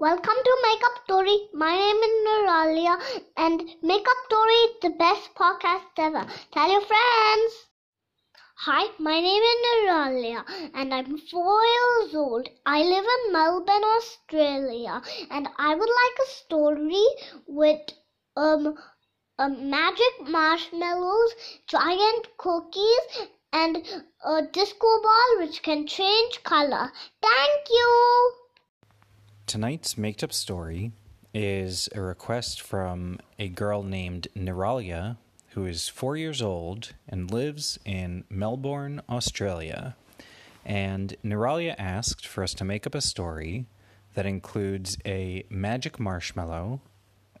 Welcome to Makeup Story. My name is Nuralia, and Makeup Story is the best podcast ever. Tell your friends. Hi, my name is Nuralia, and I'm four years old. I live in Melbourne, Australia, and I would like a story with um, um magic marshmallows, giant cookies, and a disco ball which can change color. Thank you. Tonight's made up story is a request from a girl named Neralia, who is four years old and lives in Melbourne, Australia. And Neralia asked for us to make up a story that includes a magic marshmallow,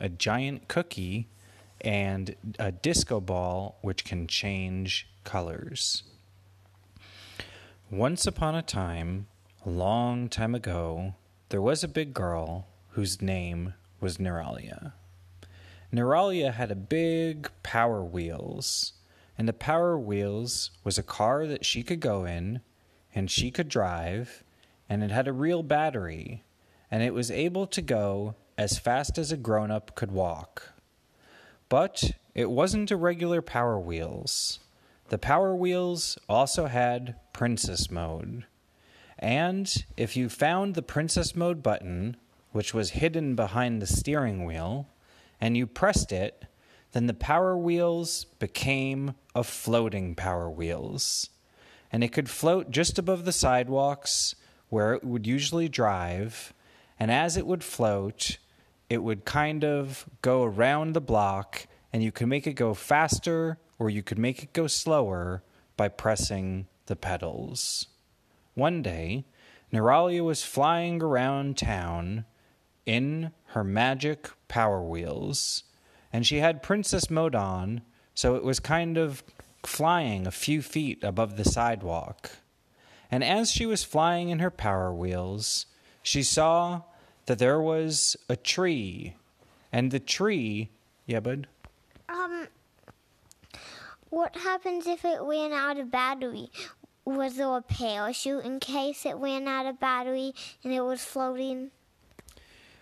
a giant cookie, and a disco ball which can change colors. Once upon a time, a long time ago, there was a big girl whose name was Neralia. Neralia had a big Power Wheels, and the Power Wheels was a car that she could go in and she could drive, and it had a real battery, and it was able to go as fast as a grown up could walk. But it wasn't a regular Power Wheels. The Power Wheels also had Princess Mode. And if you found the Princess Mode button, which was hidden behind the steering wheel, and you pressed it, then the Power Wheels became a floating Power Wheels. And it could float just above the sidewalks where it would usually drive. And as it would float, it would kind of go around the block, and you could make it go faster or you could make it go slower by pressing the pedals. One day, Neralia was flying around town in her magic power wheels, and she had Princess Mode on, so it was kind of flying a few feet above the sidewalk. And as she was flying in her power wheels, she saw that there was a tree, and the tree, yeah, bud. Um, what happens if it ran out of battery? Was there a parachute in case it ran out of battery and it was floating?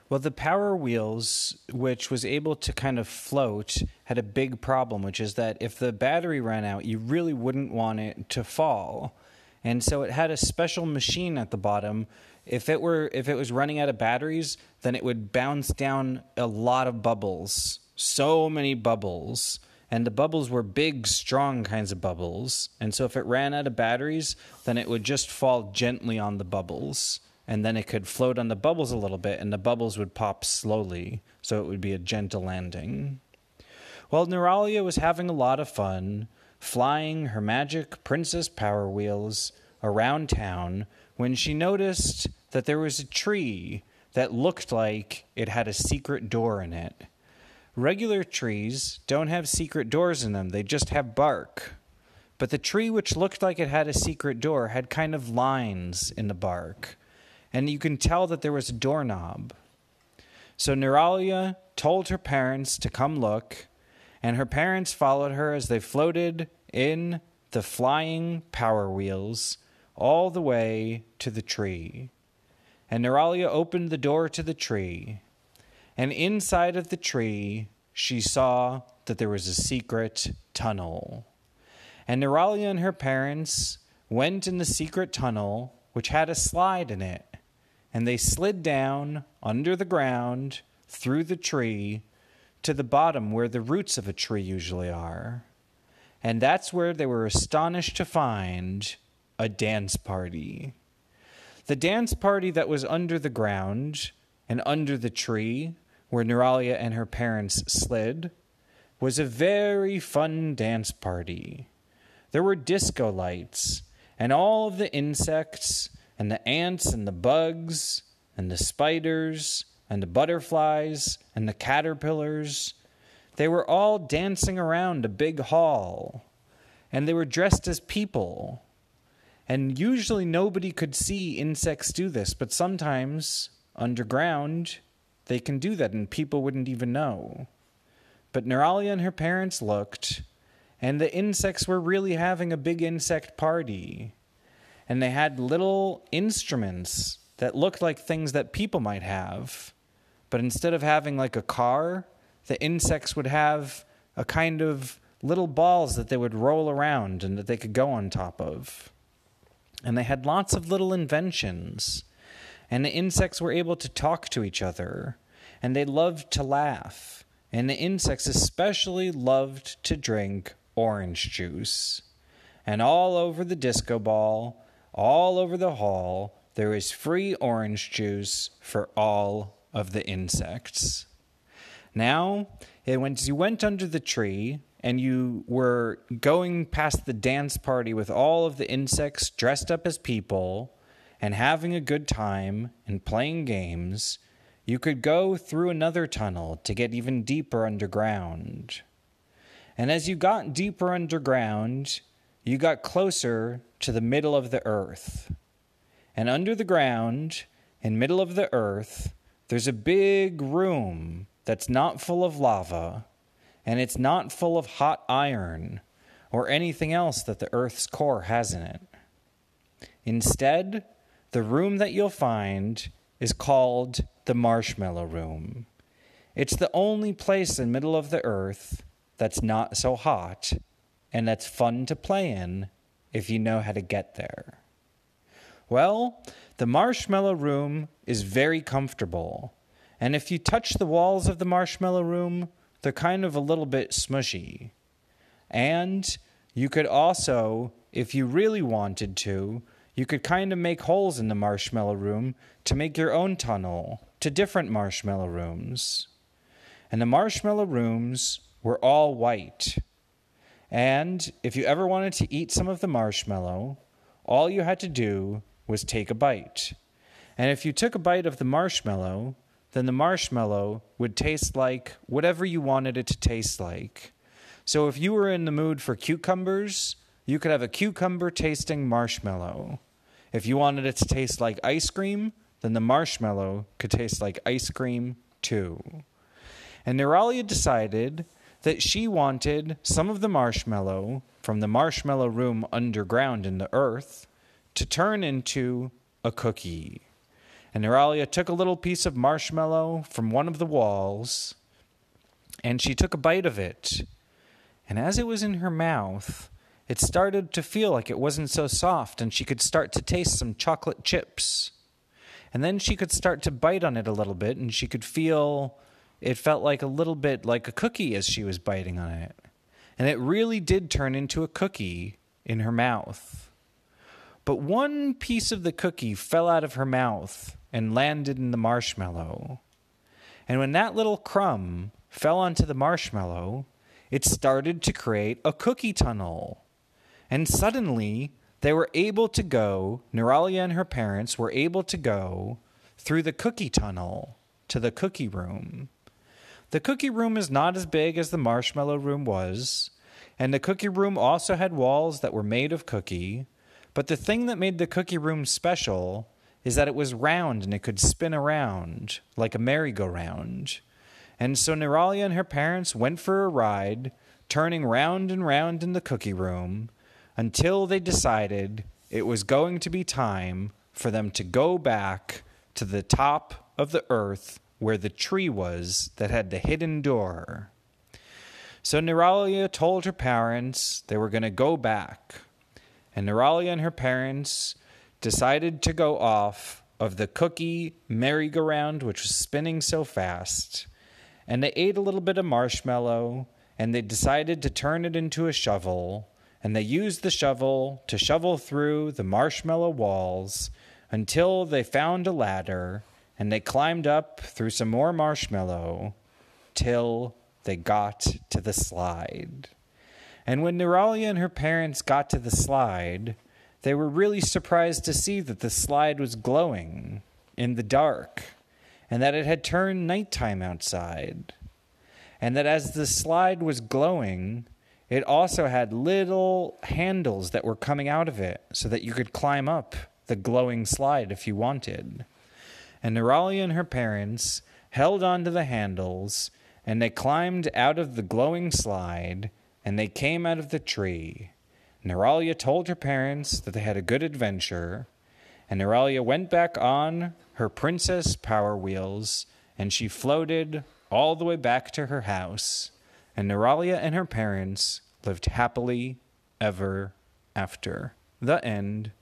Well, the Power Wheels, which was able to kind of float, had a big problem, which is that if the battery ran out, you really wouldn't want it to fall. And so it had a special machine at the bottom. If it were if it was running out of batteries, then it would bounce down a lot of bubbles. So many bubbles and the bubbles were big, strong kinds of bubbles. And so if it ran out of batteries, then it would just fall gently on the bubbles. And then it could float on the bubbles a little bit, and the bubbles would pop slowly, so it would be a gentle landing. Well, Neralia was having a lot of fun flying her magic princess power wheels around town when she noticed that there was a tree that looked like it had a secret door in it. Regular trees don't have secret doors in them, they just have bark. But the tree which looked like it had a secret door had kind of lines in the bark, and you can tell that there was a doorknob. So Neralia told her parents to come look, and her parents followed her as they floated in the flying power wheels all the way to the tree. And Neralia opened the door to the tree, and inside of the tree, she saw that there was a secret tunnel. And Neralia and her parents went in the secret tunnel, which had a slide in it, and they slid down under the ground through the tree to the bottom where the roots of a tree usually are. And that's where they were astonished to find a dance party. The dance party that was under the ground and under the tree where Neralia and her parents slid, was a very fun dance party. There were disco lights, and all of the insects, and the ants, and the bugs, and the spiders, and the butterflies, and the caterpillars. They were all dancing around a big hall, and they were dressed as people. And usually nobody could see insects do this, but sometimes underground they can do that and people wouldn't even know. But Neralia and her parents looked, and the insects were really having a big insect party. And they had little instruments that looked like things that people might have. But instead of having like a car, the insects would have a kind of little balls that they would roll around and that they could go on top of. And they had lots of little inventions. And the insects were able to talk to each other. And they loved to laugh. And the insects especially loved to drink orange juice. And all over the disco ball, all over the hall, there is free orange juice for all of the insects. Now, eh, when you went under the tree and you were going past the dance party with all of the insects dressed up as people and having a good time and playing games, you could go through another tunnel to get even deeper underground. And as you got deeper underground, you got closer to the middle of the earth. And under the ground, in middle of the earth, there's a big room that's not full of lava, and it's not full of hot iron or anything else that the earth's core has in it. Instead, the room that you'll find is called the marshmallow room. It's the only place in middle of the earth that's not so hot and that's fun to play in if you know how to get there. Well, the marshmallow room is very comfortable, and if you touch the walls of the marshmallow room, they're kind of a little bit smushy. And you could also, if you really wanted to, you could kind of make holes in the marshmallow room to make your own tunnel to different marshmallow rooms. And the marshmallow rooms were all white. And if you ever wanted to eat some of the marshmallow, all you had to do was take a bite. And if you took a bite of the marshmallow, then the marshmallow would taste like whatever you wanted it to taste like. So if you were in the mood for cucumbers, you could have a cucumber tasting marshmallow. If you wanted it to taste like ice cream, then the marshmallow could taste like ice cream too. And Neuralia decided that she wanted some of the marshmallow from the marshmallow room underground in the earth to turn into a cookie. And Neuralia took a little piece of marshmallow from one of the walls and she took a bite of it. And as it was in her mouth, it started to feel like it wasn't so soft, and she could start to taste some chocolate chips. And then she could start to bite on it a little bit, and she could feel it felt like a little bit like a cookie as she was biting on it. And it really did turn into a cookie in her mouth. But one piece of the cookie fell out of her mouth and landed in the marshmallow. And when that little crumb fell onto the marshmallow, it started to create a cookie tunnel. And suddenly, they were able to go, Neuralia and her parents were able to go through the cookie tunnel to the cookie room. The cookie room is not as big as the marshmallow room was, and the cookie room also had walls that were made of cookie. But the thing that made the cookie room special is that it was round and it could spin around like a merry-go-round. And so Neuralia and her parents went for a ride, turning round and round in the cookie room until they decided it was going to be time for them to go back to the top of the earth where the tree was that had the hidden door. So Neuralia told her parents they were going to go back. And Neuralia and her parents decided to go off of the cookie merry-go-round, which was spinning so fast. And they ate a little bit of marshmallow, and they decided to turn it into a shovel. And they used the shovel to shovel through the marshmallow walls until they found a ladder and they climbed up through some more marshmallow till they got to the slide. And when Neuralia and her parents got to the slide, they were really surprised to see that the slide was glowing in the dark and that it had turned nighttime outside. And that as the slide was glowing, it also had little handles that were coming out of it so that you could climb up the glowing slide if you wanted and Neuralia and her parents held onto the handles, and they climbed out of the glowing slide, and they came out of the tree. Neuralia told her parents that they had a good adventure, And Neuralia went back on her princess power wheels, and she floated all the way back to her house. And Neuralia and her parents lived happily ever after. The end.